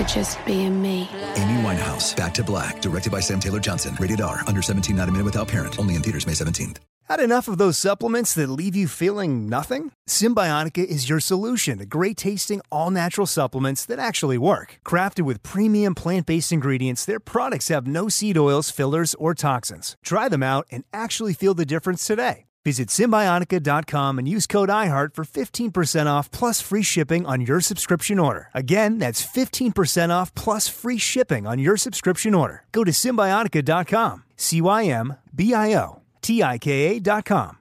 for just being me. Amy Winehouse, Back to Black, directed by Sam Taylor Johnson. Rated R, under 17, not a minute without parent. Only in theaters May 17th. Had enough of those supplements that leave you feeling nothing? Cymbiotika is your solution to great tasting, all natural supplements that actually work. Crafted with premium plant based ingredients, their products have no seed oils, fillers, or toxins. Try them out and actually feel the difference today. Visit Cymbiotika.com and use code IHEART for 15% off plus free shipping on your subscription order. Again, that's 15% off plus free shipping on your subscription order. Go to Cymbiotika.com, C Y M B I O T I K A.com.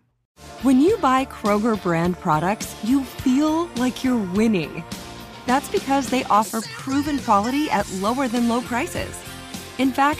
When you buy Kroger brand products, you feel like you're winning. That's because they offer proven quality at lower than low prices. In fact,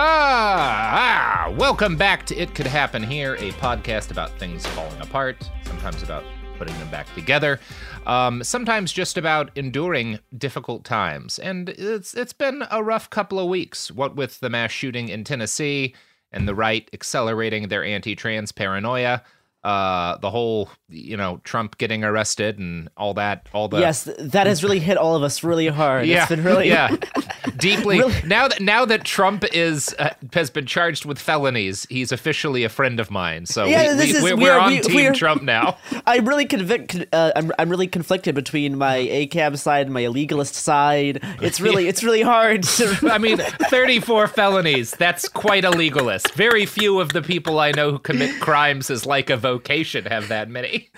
Ah, ah, welcome back to It Could Happen Here, a podcast about things falling apart, sometimes about putting them back together, um, sometimes just about enduring difficult times. And it's it's been a rough couple of weeks. What with the mass shooting in Tennessee and the right accelerating their anti-trans paranoia, uh, the whole you know Trump getting arrested and all that, all the yes, that has really hit all of us really hard. yeah, It's been really yeah, deeply. Really? Now that now that Trump is uh, has been charged with felonies, he's officially a friend of mine. So Yeah, we, this we, is- we're, we we're on we- Team we are- Trump now. I'm really convict. Uh, I'm I'm really conflicted between my ACAB side and my illegalist side. It's really it's really hard. To, I mean, 34 felonies. That's quite a legalist. Very few of the people I know who commit crimes is like a vocation have that many.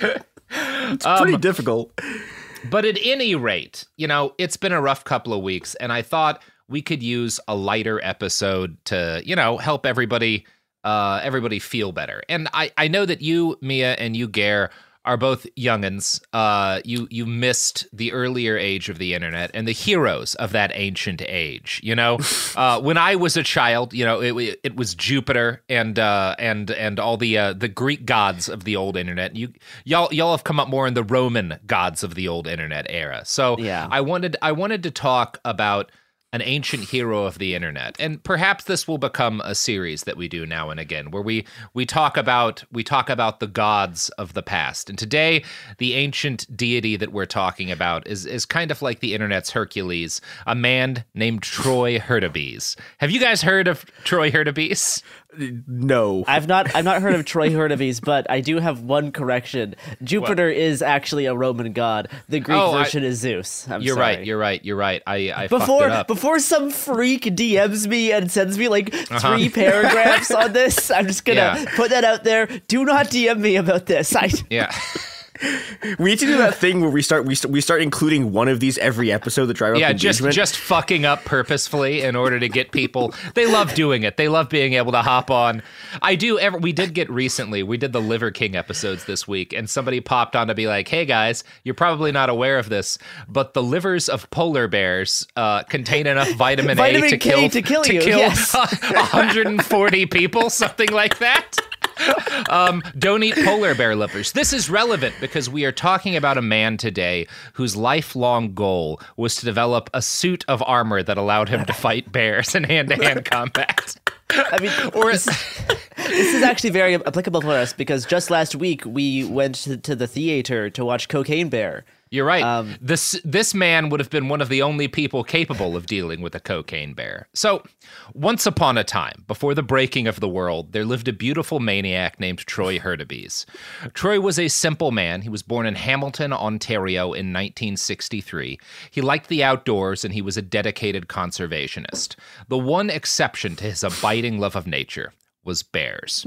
It's Um, pretty difficult. But at any rate, you know, it's been a rough couple of weeks, and I thought we could use a lighter episode to, you know, help everybody uh everybody feel better. And I I know that you, Mia, and you, Gare, are both youngins. Uh you you missed the earlier age of the internet and the heroes of that ancient age. You know, uh when I was a child, you know, it it was Jupiter and uh and and all the uh the Greek gods of the old internet. You y'all y'all have come up more in the Roman gods of the old internet era. So Yeah. I wanted I wanted to talk about an ancient hero of the internet. And perhaps this will become a series that we do now and again where we we talk about we talk about the gods of the past. And today the ancient deity that we're talking about is is kind of like the internet's hercules a man named troy hurtubise have you guys heard of troy hurtubise No. I've not I've not heard of Troy Hurtubise, but I do have one correction. Jupiter is actually a Roman god. The Greek Oh, I- version is Zeus. I'm you're sorry. right you're right you're right i i fucked Before it up before some freak DMs me and sends me like Uh-huh. three paragraphs on this, I'm just gonna Yeah. put that out there. Do not DM me about this. I yeah We need to do that thing where we start we, st- we start including one of these every episode to drive up yeah just engagement. just fucking up purposefully in order to get people they love doing it they love being able to hop on i do ever we did get recently we did the liver king episodes this week and somebody popped on to be like hey guys you're probably not aware of this but the livers of polar bears uh, contain enough vitamin, Vitamin a to K kill to kill you, kill yes. 140 people something like that um, don't eat polar bear livers. This is relevant because we are talking about a man today whose lifelong goal was to develop a suit of armor that allowed him to fight bears in hand-to-hand combat. I mean, Or this, this is actually very applicable for us because just last week we went to, to the theater to watch Cocaine Bear. You're right. Um, this this man would have been one of the only people capable of dealing with a cocaine bear. So, once upon a time, before the breaking of the world, there lived a beautiful maniac named Troy Hurtubise. Troy was a simple man. He was born in Hamilton, Ontario in 1963. He liked the outdoors and he was a dedicated conservationist. The one exception to his abiding love of nature was bears.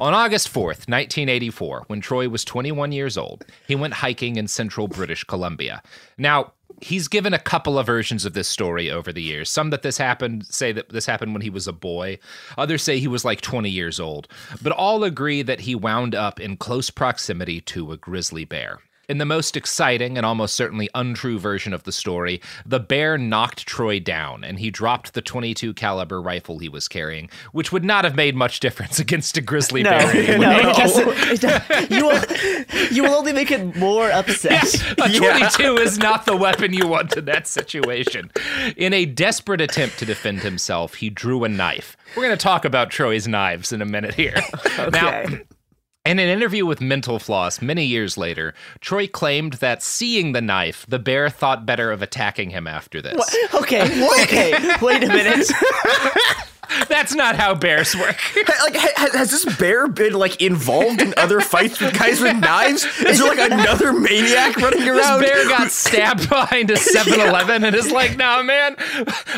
On August 4th, 1984, when Troy was 21 years old, he went hiking in central British Columbia. Now, he's given a couple of versions of this story over the years. Some that this happened say that this happened when he was a boy. Others say he was like 20 years old. But all agree that he wound up in close proximity to a grizzly bear. In the most exciting and almost certainly untrue version of the story, the bear knocked Troy down and he dropped the 22 caliber rifle he was carrying, which would not have made much difference against a grizzly No, bear. no, it. It you will, you will only make it more upset. A 22 is not the weapon you want in that situation. In a desperate attempt to defend himself, he drew a knife. We're going to talk about Troy's knives in a minute here. Now, Okay. In an interview with Mental Floss many years later, Troy claimed that seeing the knife, the bear thought better of attacking him after this. Okay, okay. Wait a minute. That's not how bears work. like ha- has this bear been like involved in other fights with guys with knives? Is there like another maniac running around? This around? bear got stabbed behind a 7-Eleven and is like, nah, man,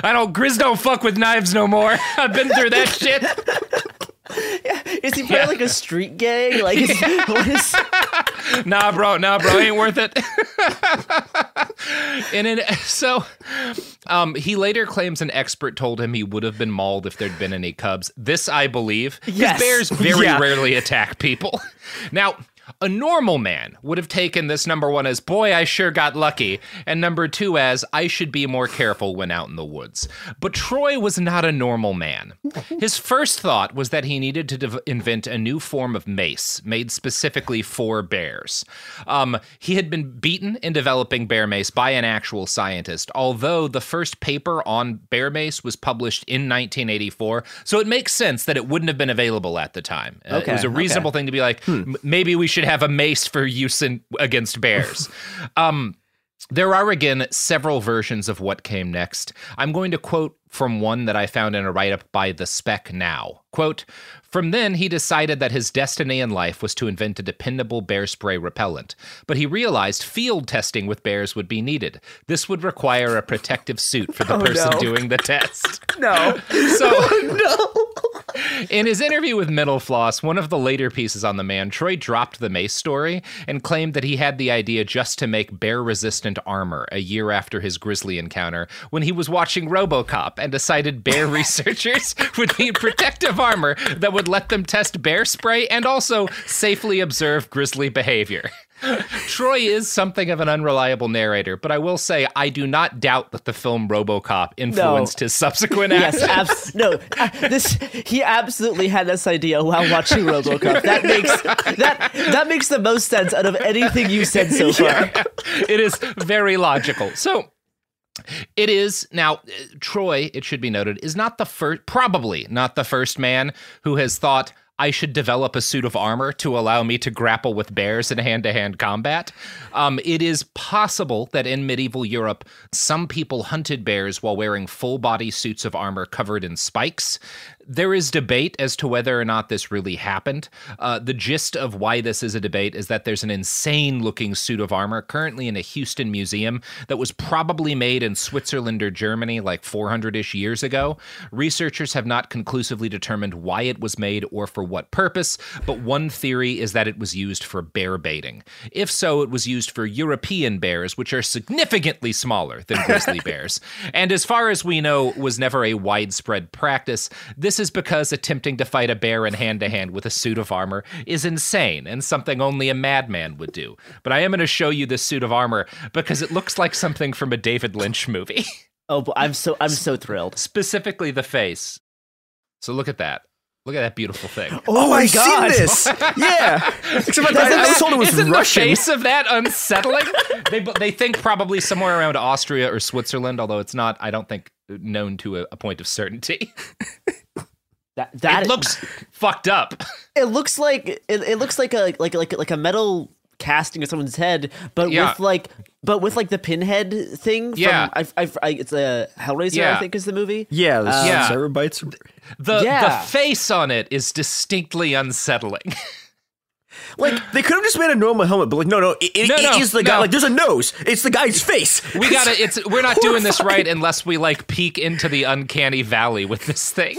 I don't, Grizz don't fuck with knives no more. I've been through that shit. Is he part of like a street gang? Like, is, is? nah, bro, nah, bro, ain't worth it. and so, um, he later claims an expert told him he would have been mauled if there'd been any cubs. This I believe. Yes. bears very Yeah. rarely attack people. Now. A normal man would have taken this number one as, boy, I sure got lucky, and number two as, I should be more careful when out in the woods. But Troy was not a normal man. His first thought was that he needed to invent a new form of mace made specifically for bears. Um, he had been beaten in developing bear mace by an actual scientist, although the first paper on bear mace was published in 1984, so it makes sense that it wouldn't have been available at the time. Uh, it was a okay. reasonable thing to be like, "M- maybe we should have a mace for use in, against bears. um, there are again several versions of what came next. I'm going to quote from one that I found in a write up by The Spec Now. Quote From then, he decided that his destiny in life was to invent a dependable bear spray repellent, but he realized field testing with bears would be needed. This would require a protective suit for the oh, person no. doing the test. No. So, oh, no. in his interview with Mental Floss, one of the later pieces on the man, Troy dropped the mace story and claimed that he had the idea just to make bear resistant armor a year after his grizzly encounter when he was watching Robocop and decided bear researchers would need protective armor that would let them test bear spray and also safely observe grizzly behavior. Troy is something of an unreliable narrator, but I will say I do not doubt that the film Robocop influenced his subsequent Yes, actions. abs- no. uh, This he absolutely had this idea while watching RoboCop. That makes that that makes the most sense out of anything you said so far. it is very logical. So it is now uh, Troy, it should be noted, is not the first probably not the first man who has thought I should develop a suit of armor to allow me to grapple with bears in hand to hand combat. Um, it is possible that in medieval Europe, some people hunted bears while wearing full body suits of armor covered in spikes. There is debate as to whether or not this really happened. Uh, the gist of why this is a debate is that there's an insane looking suit of armor currently in a Houston museum that was probably made in Switzerland or Germany like 400 ish years ago. Researchers have not conclusively determined why it was made or for what purpose, but one theory is that it was used for bear baiting. If so, it was used for European bears, which are significantly smaller than grizzly bears. And as far as we know, was never a widespread practice. This is because attempting to fight a bear in hand to hand with a suit of armor is insane and something only a madman would do. But I am going to show you this suit of armor because it looks like something from a David Lynch movie, Oh, but I'm so I'm so thrilled. specifically the face. So look at that. Look at that beautiful thing. Oh, oh, my I've God. seen this. yeah. Except I, I, I was told it was Isn't Russian. the face of that unsettling? they they think probably somewhere around Austria or Switzerland, although it's not. I don't think known to a, a point of certainty. That that it looks fucked up. it looks like it, it looks like a like like like a metal casting of someone's head, but Yeah. with like but with like the pinhead thing. From, Yeah. I, I, I, it's a Hellraiser. Yeah. I think is the movie. Yeah, the um, Yeah. Cenobites. The Yeah. the face on it is distinctly unsettling. Like they could have just made a normal helmet, but like no, no, it, it, No, it no, is the guy. no. Like there's a nose. It's the guy's face. We gotta. It's we're not doing this right unless we like peek into the uncanny valley with this thing.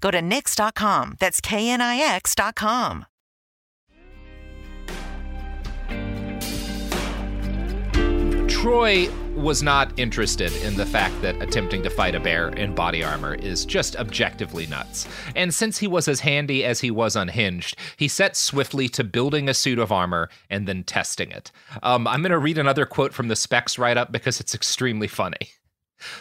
Go to Knix.com. That's KNIX.com. Troy was not interested in the fact that attempting to fight a bear in body armor is just objectively nuts. And since he was as handy as he was unhinged, he set swiftly to building a suit of armor and then testing it. Um, I'm going to read another quote from the specs write up because it's extremely funny.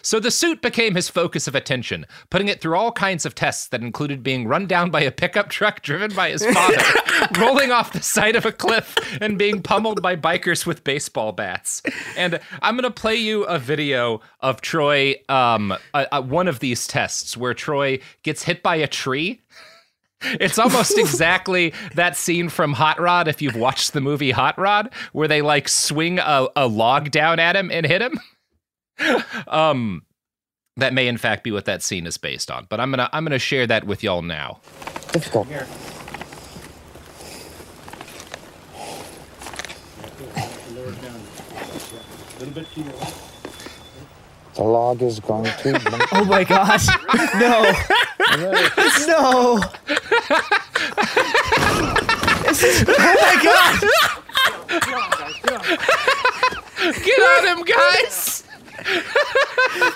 So the suit became his focus of attention, putting it through all kinds of tests that included being run down by a pickup truck driven by his father, rolling off the side of a cliff, and being pummeled by bikers with baseball bats. And I'm going to play you a video of Troy, um, one of these tests where Troy gets hit by a tree. It's almost exactly that scene from Hot Rod, if you've watched the movie Hot Rod, where they like swing a, a log down at him and hit him. um that may in fact be what that scene is based on but i'm gonna i'm gonna share that with y'all now. Let's difficult the log is going to oh my gosh. No. No. Oh my god. Get on him guys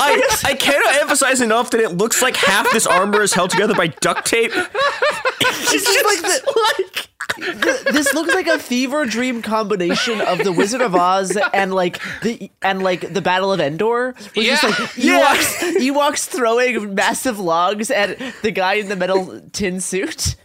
I, I cannot emphasize enough that it looks like half this armor is held together by duct tape. It's just like the, like the, this looks like a fever dream combination of the Wizard of Oz and like the and like the Battle of Endor. Which Yeah. is like Ewoks, Ewoks throwing massive logs at the guy in the metal tin suit.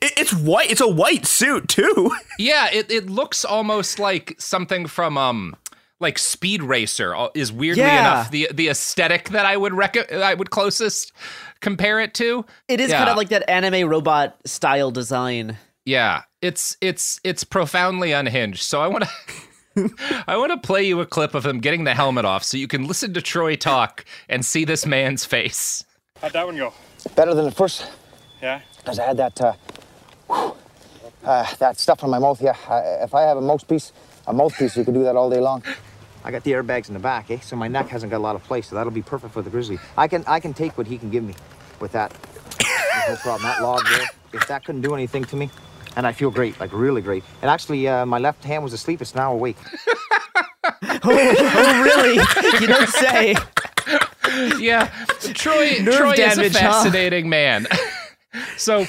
It, it's white. It's a white suit too. yeah it, it looks almost like something from um like speed racer uh, is weirdly Yeah. enough the the aesthetic that i would rec- i would closest compare it to It is Yeah. kind of like that anime robot style design. Yeah, it's it's it's profoundly unhinged. So I want to I want to play you a clip of him getting the helmet off so you can listen to Troy talk and see this man's face. How'd that one go? better than the first Yeah? because I had that uh, whew, uh, that stuff in my mouth. Yeah, uh, if I have a mouthpiece, a mouthpiece, you can do that all day long. I got the airbags in the back, eh? So my neck hasn't got a lot of place, so that'll be perfect for the grizzly. I can I can take what he can give me with that. No problem. That log there, if that couldn't do anything to me, and I feel great, like really great. And actually, uh, my left hand was asleep. It's now awake. oh, really? You don't say. yeah, Troy Nerve Troy is a damage, huh? fascinating man. so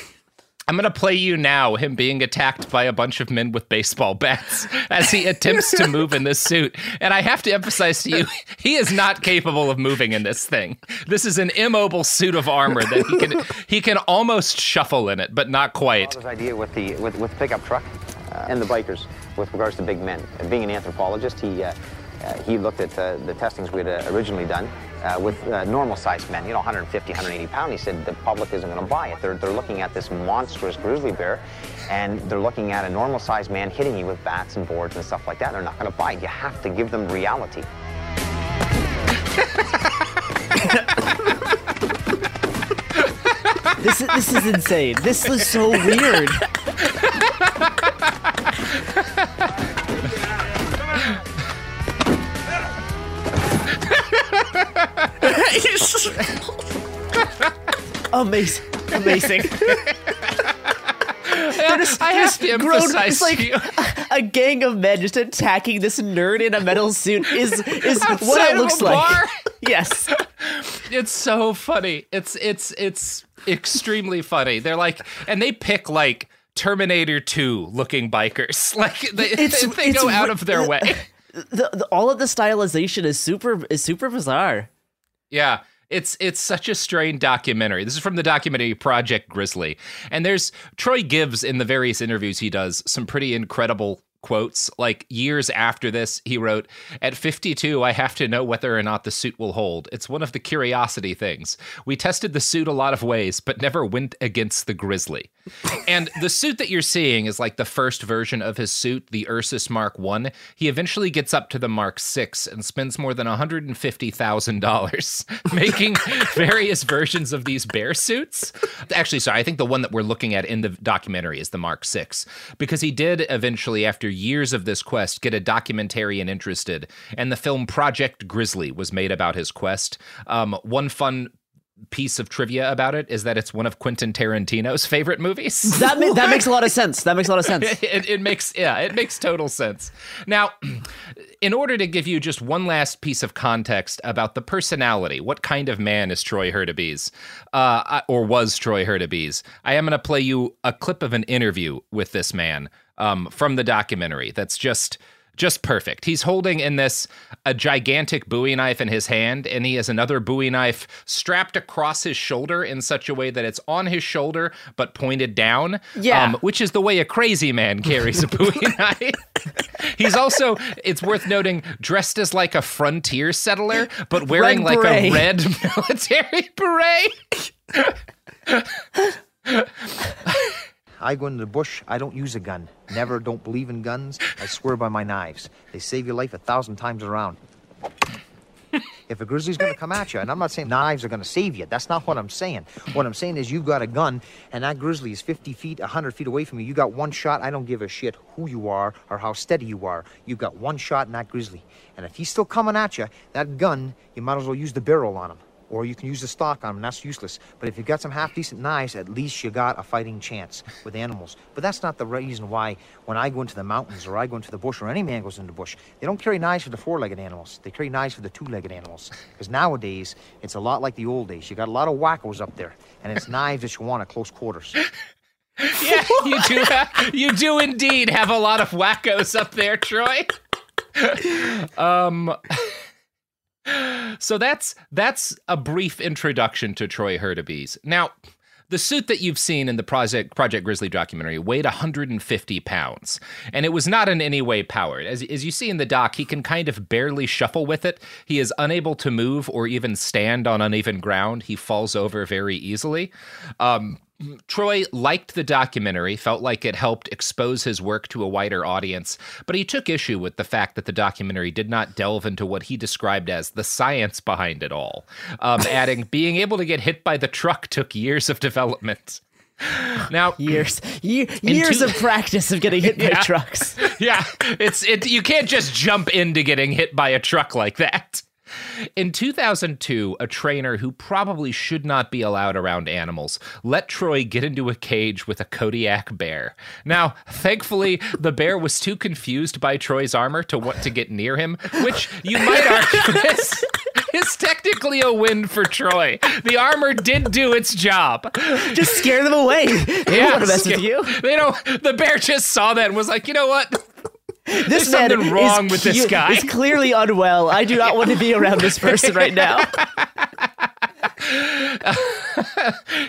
I'm going to play you now him being attacked by a bunch of men with baseball bats as he attempts to move in this suit. And I have to emphasize to you, he is not capable of moving in this thing. This is an immobile suit of armor that he can he can almost shuffle in it, but not quite. This idea with the with, with pickup truck uh, and the bikers with regards to big men. Being an anthropologist, he uh, he looked at uh, the testings we had uh, originally done uh, with uh, normal-sized men, you know, 150, 180 pound. He said the public isn't going to buy it. They're, they're looking at this monstrous grizzly bear, and they're looking at a normal-sized man hitting you with bats and boards and stuff like that. They're not going to buy it. You have to give them reality. This is, this is insane. This was so weird. Amazing. Amazing. Just, I have to grown- emphasize it's like you. a gang of men just attacking this nerd in a metal suit is is what it looks like. Yes. It's so funny. It's it's it's extremely funny. They're like, and they pick like Terminator 2 looking bikers. Like they, It's- they it's go out of their way. The, the, all of the stylization is super is super bizarre. Yeah. It's it's such a strange documentary. This is from the documentary Project Grizzly. And there's Troy gives in the various interviews he does some pretty incredible quotes. Like years after this, he wrote, At 52, I have to know whether or not the suit will hold. It's one of the curiosity things. We tested the suit a lot of ways, but never went against the Grizzly. and the suit that you're seeing is like the first version of his suit, the Ursus Mark One. He eventually gets up to the Mark Six and spends more than $150,000 making various versions of these bear suits. Actually, sorry, I think the one that we're looking at in the documentary is the Mark Six because he did eventually, after years of this quest, get a documentarian interested, and the film Project Grizzly was made about his quest. Um, one fun piece of trivia about it is that it's one of Quentin Tarantino's favorite movies. That ma- that makes a lot of sense. That makes a lot of sense. it, it makes yeah, it makes total sense. Now, in order to give you just one last piece of context about the personality, what kind of man is Troy Hurtubise, uh, or was Troy Hurtubise? I am going to play you a clip of an interview with this man um, from the documentary. That's just just perfect. He's holding in this a gigantic Bowie knife in his hand, and he has another Bowie knife strapped across his shoulder in such a way that it's on his shoulder but pointed down. Yeah. um, which is the way a crazy man carries a Bowie knife. He's also, it's worth noting, dressed as like a frontier settler, but wearing like a red military beret. I go into the bush, I don't use a gun. Never don't believe in guns. I swear by my knives. They save your life a thousand times around. If a grizzly's gonna come at you, and I'm not saying knives are gonna save you, that's not what I'm saying. What I'm saying is you've got a gun, and that grizzly is 50 feet, 100 feet away from you. You got one shot, I don't give a shit who you are or how steady you are. You've got one shot in that grizzly. And if he's still coming at you, that gun, you might as well use the barrel on him. Or you can use the stock on them. that's useless. But if you've got some half decent knives, at least you got a fighting chance with animals. But that's not the reason why when I go into the mountains or I go into the bush or any man goes into the bush, they don't carry knives for the four legged animals. They carry knives for the two legged animals. Because nowadays, it's a lot like the old days. You got a lot of wackos up there, and it's knives that you want at close quarters. Yeah, you do. Have, you do indeed have a lot of wackos up there, Troy. um. So that's that's a brief introduction to Troy Hurtubise. Now, the suit that you've seen in the Project Project Grizzly documentary weighed 150 pounds, and it was not in any way powered. As as you see in the doc, he can kind of barely shuffle with it. He is unable to move or even stand on uneven ground. He falls over very easily. Um, Troy liked the documentary, felt like it helped expose his work to a wider audience, but he took issue with the fact that the documentary did not delve into what he described as the science behind it all, um, adding, being able to get hit by the truck took years of development. Now, years, ye- years two- of practice of getting hit by trucks. yeah, it's it. You can't just jump into getting hit by a truck like that. In 2002, a trainer who probably should not be allowed around animals let Troy get into a cage with a Kodiak bear. Now, thankfully, the bear was too confused by Troy's armor to want to get near him, which you might argue is is technically a win for Troy. The armor did do its job. Just scare them away. They don't want to mess with you. They don't. The bear just saw that and was like, you know what? This There's man something wrong is with this guy. is clearly unwell. I do not want to be around this person right now.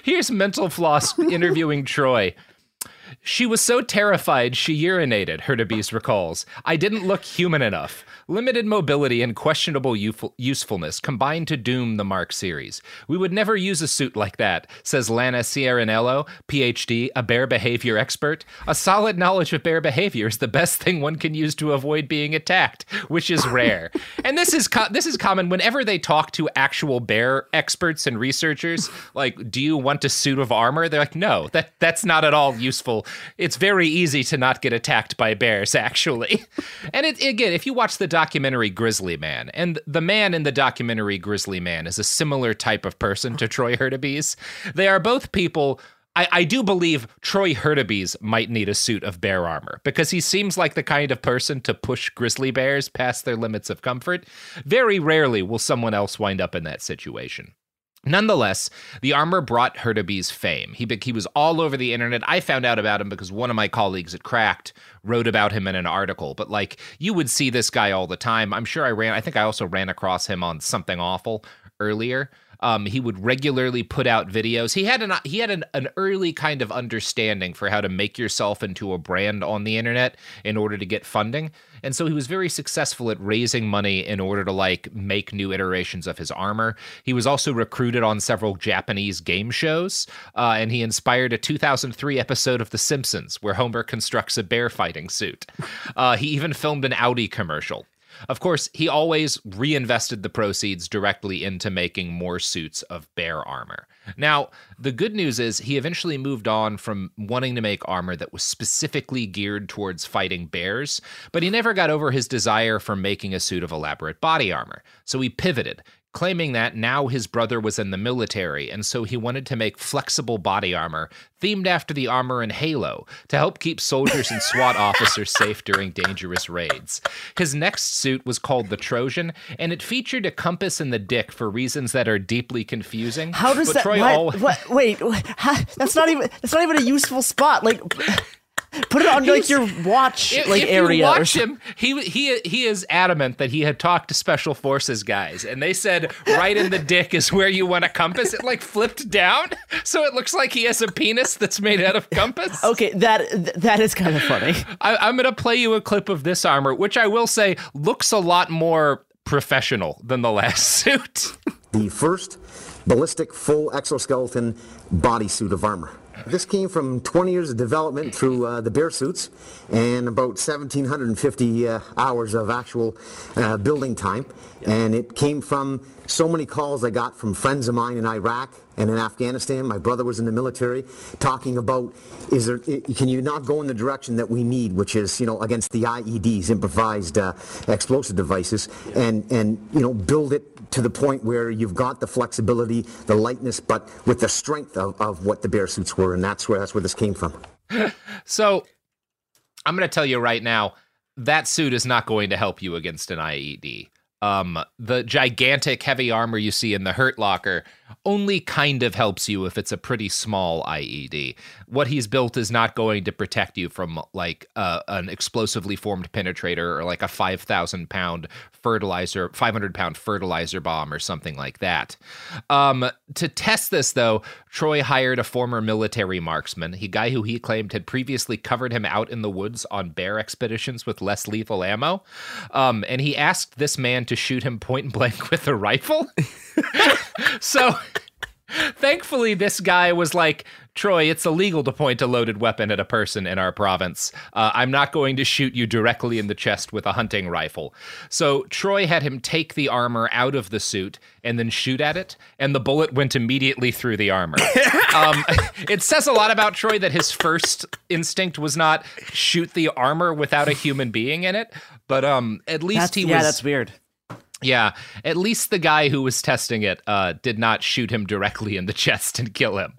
Here's mental floss interviewing Troy. She was so terrified she urinated, Hurtubise recalls. I didn't look human enough. Limited mobility and questionable usefulness combined to doom the Mark series. We would never use a suit like that, says Lana Ciarniello, PhD, a bear behavior expert. A solid knowledge of bear behavior is the best thing one can use to avoid being attacked, which is rare. and this is co- this is common whenever they talk to actual bear experts and researchers. Like, do you want a suit of armor? They're like, no, that that's not at all useful. It's very easy to not get attacked by bears, actually. and it, again, if you watch the documentary Grizzly Man, and the man in the documentary Grizzly Man is a similar type of person to Troy Hurtubise, they are both people. I, I do believe Troy Hurtubise might need a suit of bear armor because he seems like the kind of person to push grizzly bears past their limits of comfort. Very rarely will someone else wind up in that situation. Nonetheless, the armor brought Hurtubise fame. He, he was all over the internet. I found out about him because one of my colleagues at Cracked wrote about him in an article. But like, you would see this guy all the time. I'm sure I ran, I think I also ran across him on Something Awful earlier. Um, he would regularly put out videos. He had an he had an, an early kind of understanding for how to make yourself into a brand on the internet in order to get funding. And so he was very successful at raising money in order to like make new iterations of his armor. He was also recruited on several Japanese game shows, uh, and he inspired a 2003 episode of The Simpsons where Homer constructs a bear fighting suit. Uh, he even filmed an Audi commercial. Of course, he always reinvested the proceeds directly into making more suits of bear armor. Now, the good news is he eventually moved on from wanting to make armor that was specifically geared towards fighting bears, but he never got over his desire for making a suit of elaborate body armor. So he pivoted, claiming that now his brother was in the military, and so he wanted to make flexible body armor themed after the armor in Halo to help keep soldiers and SWAT officers safe during dangerous raids. His next suit was called the Trojan, and it featured a compass in the dick for reasons that are deeply confusing. How does But that? Troy what- what- wait, what- ha- that's not even that's not even a useful spot. Like, put it on like your watch If, like if area. you watch something. him, he he he is adamant that he had talked to special forces guys, and they said right in the dick is where you want a compass. It like flipped down, so it looks like he has a penis that's made out of compass. Okay, that that is kind of funny. I, I'm gonna play you a clip of this armor, which I will say looks a lot more professional than the last suit. the first ballistic full exoskeleton bodysuit of armor. This came from 20 years of development through uh, the bear suits and about 1,750 uh, hours of actual uh, building time. And it came from so many calls I got from friends of mine in Iraq and in Afghanistan. My brother was in the military, talking about is there can you not go in the direction that we need, which is you know against the IEDs, improvised uh, explosive devices, and and you know build it to the point where you've got the flexibility, the lightness, but with the strength of, of what the bear suits were, and that's where that's where this came from. So I'm going to tell you right now that suit is not going to help you against an IED. Um, the gigantic heavy armor you see in the Hurt Locker only kind of helps you if it's a pretty small IED. What he's built is not going to protect you from like uh, an explosively formed penetrator or like a 5,000 pound fertilizer, 500 pound fertilizer bomb or something like that. Um, to test this, though, Troy hired a former military marksman, a guy who he claimed had previously covered him out in the woods on bear expeditions with less lethal ammo. Um, and he asked this man to shoot him point blank with a rifle. so thankfully this guy was like troy it's illegal to point a loaded weapon at a person in our province. Uh, i'm not going to shoot you directly in the chest with a hunting rifle. So troy had him take the armor out of the suit and then shoot at it and the bullet went immediately through the armor. Um, it says a lot about troy that his first instinct was not shoot the armor without a human being in it but um, at least That's, he yeah, was Yeah, that's weird. Yeah, at least the guy who was testing it uh, did not shoot him directly in the chest and kill him.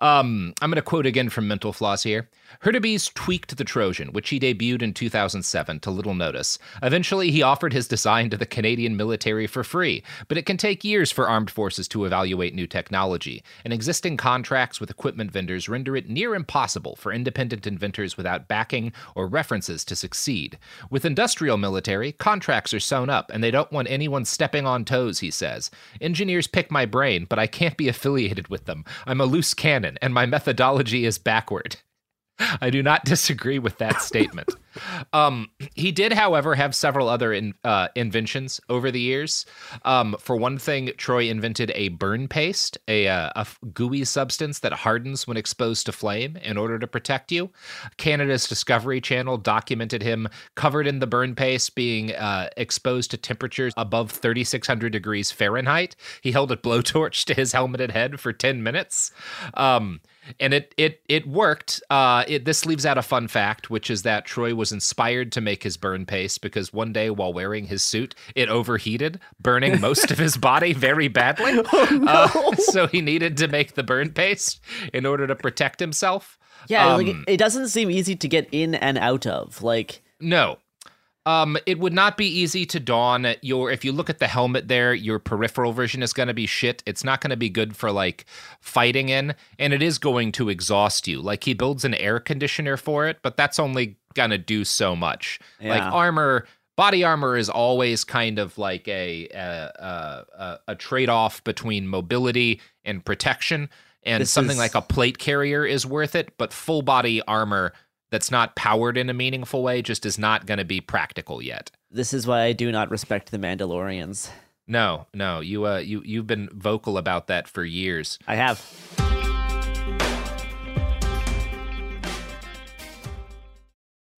Um, I'm going to quote again from Mental Floss here. Hurtubise tweaked the Trojan, which he debuted in 2007 to little notice. Eventually, he offered his design to the Canadian military for free, but it can take years for armed forces to evaluate new technology, and existing contracts with equipment vendors render it near impossible for independent inventors without backing or references to succeed. With industrial military, contracts are sewn up, and they don't want anyone stepping on toes, he says. Engineers pick my brain, but I can't be affiliated with them. I'm a loose cannon, and my methodology is backward. I do not disagree with that statement. Um, he did, however, have several other in, uh, inventions over the years. Um, for one thing, Troy invented a burn paste, a, uh, a gooey substance that hardens when exposed to flame in order to protect you. Canada's Discovery Channel documented him covered in the burn paste, being uh, exposed to temperatures above 3,600 degrees Fahrenheit. He held a blowtorch to his helmeted head for 10 minutes. Um, and it it it worked. Uh, it, this leaves out a fun fact, which is that Troy was inspired to make his burn paste because one day while wearing his suit, it overheated, burning most of his body very badly. Oh, no. uh, so he needed to make the burn paste in order to protect himself. Yeah, Um, like it doesn't seem easy to get in and out of. Like No. Um, it would not be easy to don your. If you look at the helmet there, your peripheral vision is going to be shit. It's not going to be good for like fighting in, and it is going to exhaust you. Like he builds an air conditioner for it, but that's only going to do so much. Like armor, body armor is always kind of like a a, a, a, a trade off between mobility and protection. And This something is- like a plate carrier is worth it, but full body armor that's not powered in a meaningful way just is not going to be practical yet. this is why I do not respect the Mandalorians. No, no, you uh you you've been vocal about that for years. I have.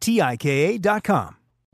T I K A.com.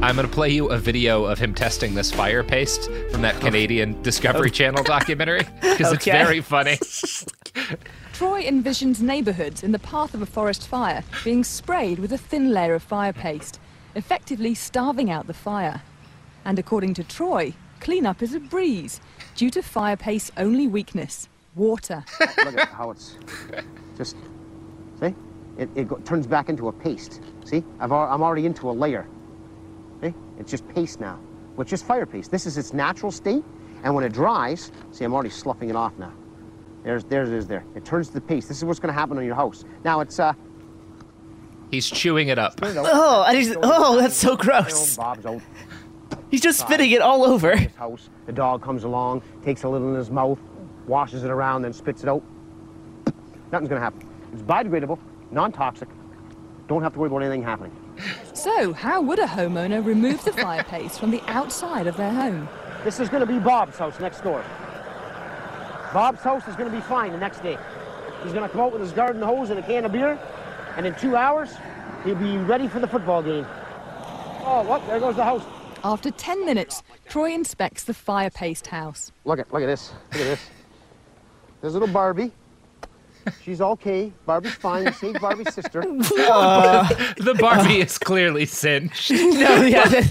I'm going to play you a video of him testing this fire paste from that Canadian Discovery Channel documentary because it's very funny. Troy envisions neighbourhoods in the path of a forest fire being sprayed with a thin layer of fire paste, effectively starving out the fire. And according to Troy, cleanup is a breeze due to fire paste's only weakness water. Look at how it's just, see? It, it go, turns back into a paste. See? I've, al- I'm already into a layer. See? It's just paste now. Well, it's just fire paste. This is its natural state, and when it dries, see, I'm already sloughing it off now. There's, there it is there. It turns to the paste. This is what's going to happen on your house. Now, it's, uh... He's chewing it up. Oh, and he's, oh, that's so gross. He's just spitting it all over. his house. The dog comes along, takes a little in his mouth. washes it around, then spits it out. Nothing's gonna happen. It's biodegradable, non-toxic. Don't have to worry about anything happening. So, how would a homeowner remove the fire paste from the outside of their home? This is gonna be Bob's house next door. Bob's house is gonna be fine the next day. He's gonna come out with his garden hose and a can of beer, and in two hours, he'll be ready for the football game. Oh, what? There goes the house. After 10 minutes, Troy inspects the fire paste house. Look at, look at this. Look at this. There's a little Barbie. She's okay. Barbie's fine. We saved Barbie's sister. Uh, the Barbie is clearly singed. no, yeah.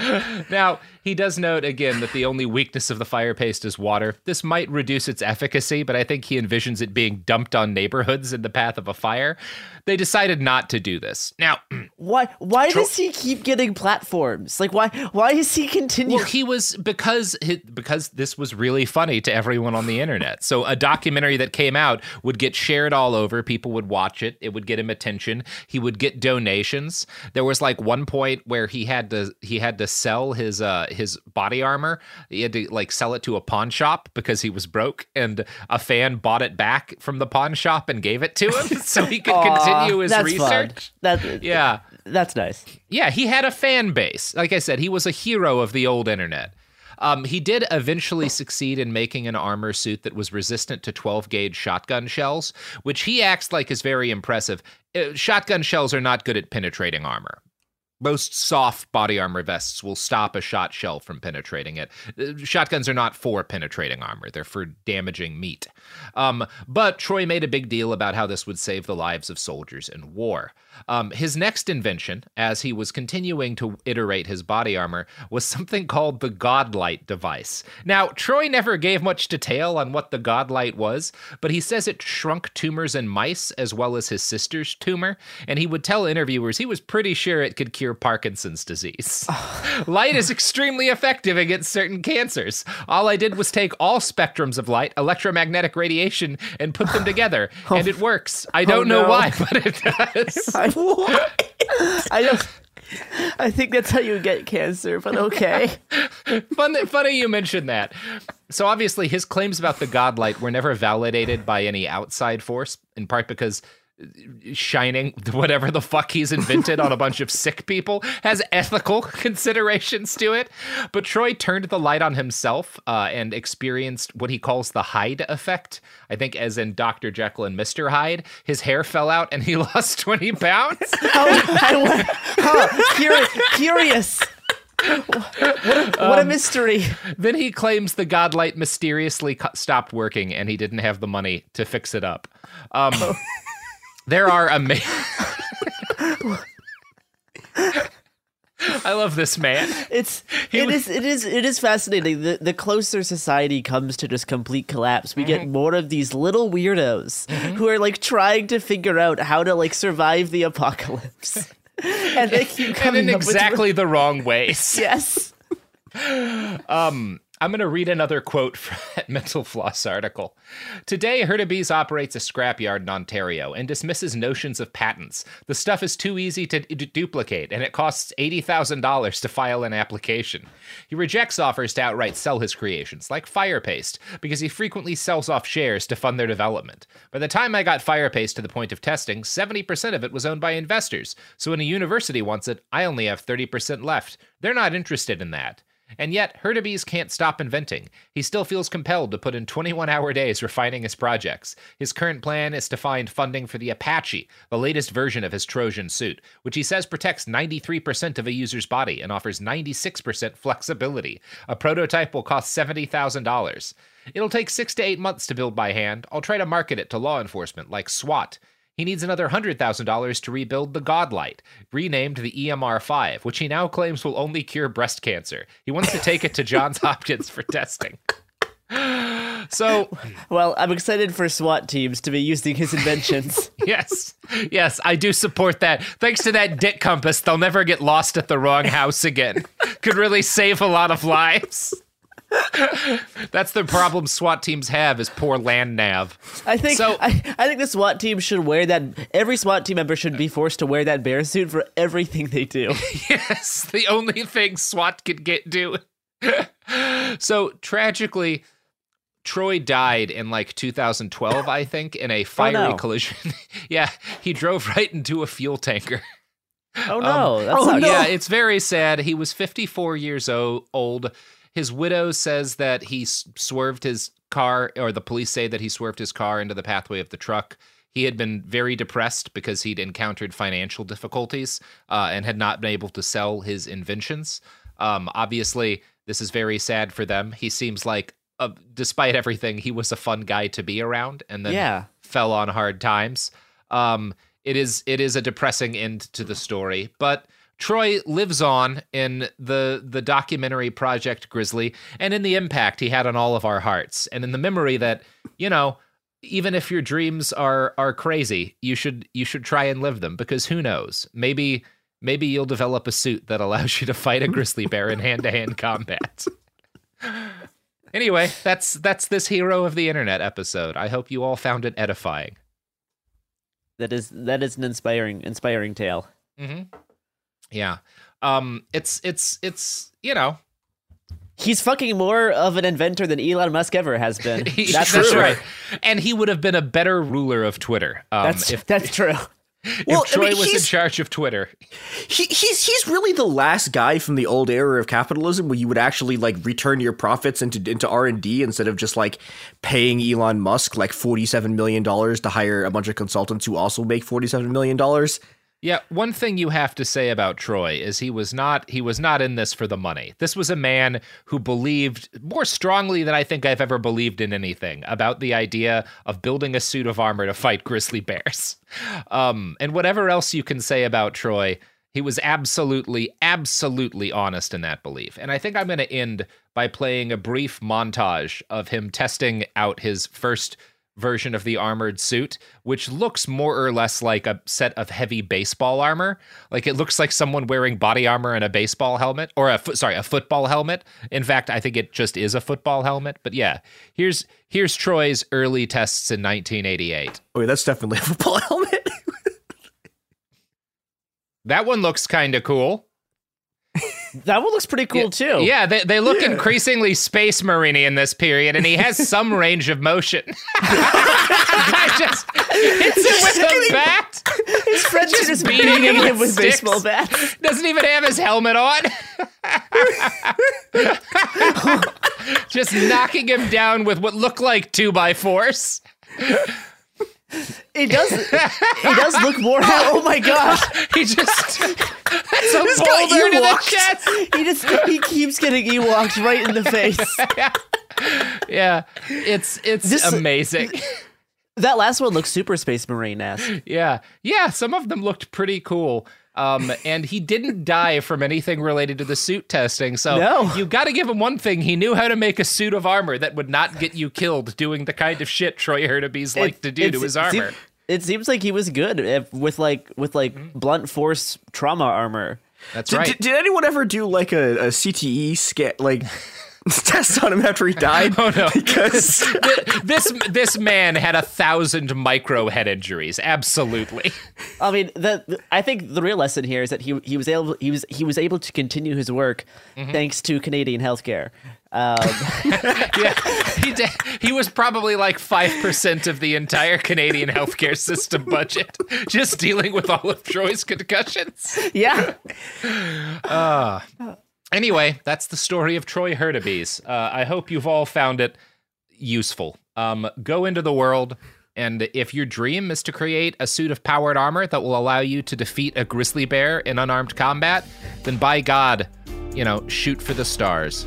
now, he does note again that the only weakness of the fire paste is water. This might reduce its efficacy, but I think he envisions it being dumped on neighborhoods in the path of a fire. They decided not to do this. Now, why why does he keep getting platforms? Like why why is he continuing? Well, he was because he, because this was really funny to everyone on the internet. So a documentary that came out would get shared all over. People would watch it. It would get him attention. He would get donations. There was like one point where he had to he had to sell his uh his body armor. He had to like sell it to a pawn shop because he was broke, and a fan bought it back from the pawn shop and gave it to him so he could continue his that's research. Fun. That, yeah, that's nice. Yeah, he had a fan base. Like I said, he was a hero of the old internet. Um, he did eventually succeed in making an armor suit that was resistant to 12 gauge shotgun shells, which he acts like is very impressive. Uh, shotgun shells are not good at penetrating armor most soft body armor vests will stop a shot shell from penetrating it. Uh, shotguns are not for penetrating armor, they're for damaging meat. Um, but Troy made a big deal about how this would save the lives of soldiers in war. Um, his next invention, as he was continuing to iterate his body armor, was something called the Godlight device. Now, Troy never gave much detail on what the Godlight was, but he says it shrunk tumors in mice as well as his sister's tumor, and he would tell interviewers he was pretty sure it could cure Parkinson's disease. light is extremely effective against certain cancers. All I did was take all spectrums of light, electromagnetic radiation, and put them together, oh. and it works. I oh, don't Oh, know no. why, but it does. I, I don't. I think that's how you get cancer, but okay. Fun, funny you mentioned that. So obviously, his claims about the godlight were never validated by any outside force, in part because shining whatever the fuck he's invented on a bunch of sick people has ethical considerations to it. But Troy turned the light on himself uh, and experienced what he calls the Hyde effect. I think, as in Dr. Jekyll and Mr. Hyde, his hair fell out and he lost 20 pounds. I, huh, curi- curious. What a, what a Um, mystery. Then he claims the godlight mysteriously stopped working and he didn't have the money to fix it up. Um, there are amazing. I love this man. It's He it was- is it is it is fascinating. The the closer society comes to just complete collapse, we Mm-hmm. get more of these little weirdos who are like trying to figure out how to like survive the apocalypse. and they keep And coming in up with- exactly the wrong ways. yes. Um, I'm going to read another quote from that Mental Floss article. Today, Hurtubise operates a scrapyard in Ontario and dismisses notions of patents. The stuff is too easy to d- duplicate, and it costs $80,000 to file an application. He rejects offers to outright sell his creations, like Fire Paste, because he frequently sells off shares to fund their development. By the time I got Fire Paste to the point of testing, 70% of it was owned by investors, so when a university wants it, I only have 30% left. They're not interested in that. And yet, Hurtubise can't stop inventing. He still feels compelled to put in 21 hour days refining his projects. His current plan is to find funding for the Apache, the latest version of his Trojan suit, which he says protects 93% of a user's body and offers 96% flexibility. A prototype will cost $70,000. It'll take six to eight months to build by hand. I'll try to market it to law enforcement like SWAT. He needs another $100,000 to rebuild the Godlight, renamed the EMR 5, which he now claims will only cure breast cancer. He wants to take it to Johns Hopkins for testing. So, Well, I'm excited for SWAT teams to be using his inventions. yes, yes, I do support that. Thanks to that dick compass, they'll never get lost at the wrong house again. Could really save a lot of lives. That's the problem SWAT teams have is poor land nav. I think So- I, I think the SWAT team should wear that. Every SWAT team member should be forced to wear that bear suit for everything they do. Yes, the only thing SWAT could get do. So tragically, Troy died in like 2012, I think, in a oh, fiery no. collision. yeah, he drove right into a fuel tanker. Oh um, no, that's oh, not yeah, it's very sad. He was 54 years o- old. His widow says that he swerved his car, or the police say that he swerved his car into the pathway of the truck. He had been very depressed because he'd encountered financial difficulties uh, and had not been able to sell his inventions. Um, obviously, this is very sad for them. He seems like, uh, despite everything, he was a fun guy to be around, and then Yeah. fell on hard times. Um, it is it is a depressing end to the story, but Troy lives on in the the documentary Project Grizzly and in the impact he had on all of our hearts, and in the memory that you know even if your dreams are are crazy, you should you should try and live them because who knows maybe maybe you'll develop a suit that allows you to fight a grizzly bear in hand to hand combat. Anyway, that's that's this hero of the internet episode. I hope you all found it edifying. That is that is an inspiring inspiring tale. Mm-hmm. Yeah. Um. It's it's it's you know. He's fucking more of an inventor than Elon Musk ever has been. That's, true. right. And he would have been a better ruler of Twitter. Um, That's if that's true. if Well, I Troy mean, was in charge of Twitter. He, he's he's really the last guy from the old era of capitalism where you would actually like return your profits into into R and D instead of just like paying Elon Musk like forty seven million dollars to hire a bunch of consultants who also make forty seven million dollars. Yeah, one thing you have to say about Troy is he was not he was not in this for the money. This was a man who believed more strongly than I think I've ever believed in anything about the idea of building a suit of armor to fight grizzly bears. Um, and whatever else you can say about Troy, he was absolutely absolutely honest in that belief. And I think I'm going to end by playing a brief montage of him testing out his first version of the armored suit, which looks more or less like a set of heavy baseball armor. Like it looks like someone wearing body armor and a baseball helmet, or a sorry, a football helmet. In fact, I think it just is a football helmet. But yeah, here's here's Troy's early tests in 1988. Oh, that's definitely a football helmet. That one looks kind of cool. That one looks pretty cool too. Yeah, they, they look increasingly space marine in this period, and he has some range of motion. I just hits him with a bat. His friends are just beating beating him him with with baseball bats. Doesn't even have his helmet on. just knocking him down with what look like two by fours. It does. It does look more. Oh my gosh! He just that's a This guy boulder to the Ewoked. He just he keeps getting Ewoked right in the face. Yeah, it's it's This- amazing. That last one looks super Space Marine esque. Yeah, yeah, some of them looked pretty cool. Um, and he didn't die from anything related to the suit testing. So No. you got to give him one thing: he knew how to make a suit of armor that would not get you killed doing the kind of shit Troy Hurtubise like to do to his armor. it seems like he was good if, with like with like blunt force trauma armor. That's Did, did, did anyone ever do like a, a CTE scan like test on him after he died? Oh no! Because this this man had a thousand micro head injuries. Absolutely. I mean, the, the- I think the real lesson here is that he he was able he was he was able to continue his work thanks to Canadian healthcare. Um, yeah, he did, he was probably like five percent of the entire Canadian healthcare system budget, just dealing with all of Troy's concussions. yeah. Uh, anyway, that's the story of Troy Hurtubise. Uh, I hope you've all found it useful. Um, go into the world, and if your dream is to create a suit of powered armor that will allow you to defeat a grizzly bear in unarmed combat, then by God, you know, shoot for the stars.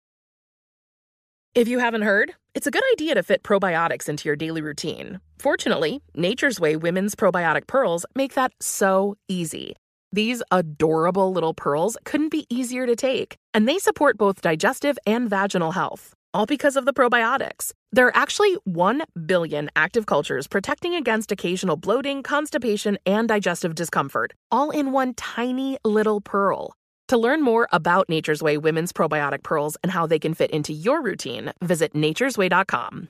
If you haven't heard, it's a good idea to fit probiotics into your daily routine. Fortunately, Nature's Way women's probiotic pearls make that so easy. These adorable little pearls couldn't be easier to take, and they support both digestive and vaginal health. All because of the probiotics. There are actually 1 billion active cultures protecting against occasional bloating, constipation, and digestive discomfort, all in one tiny little pearl. To learn more about Nature's Way women's probiotic pearls and how they can fit into your routine, visit nature'sway.com.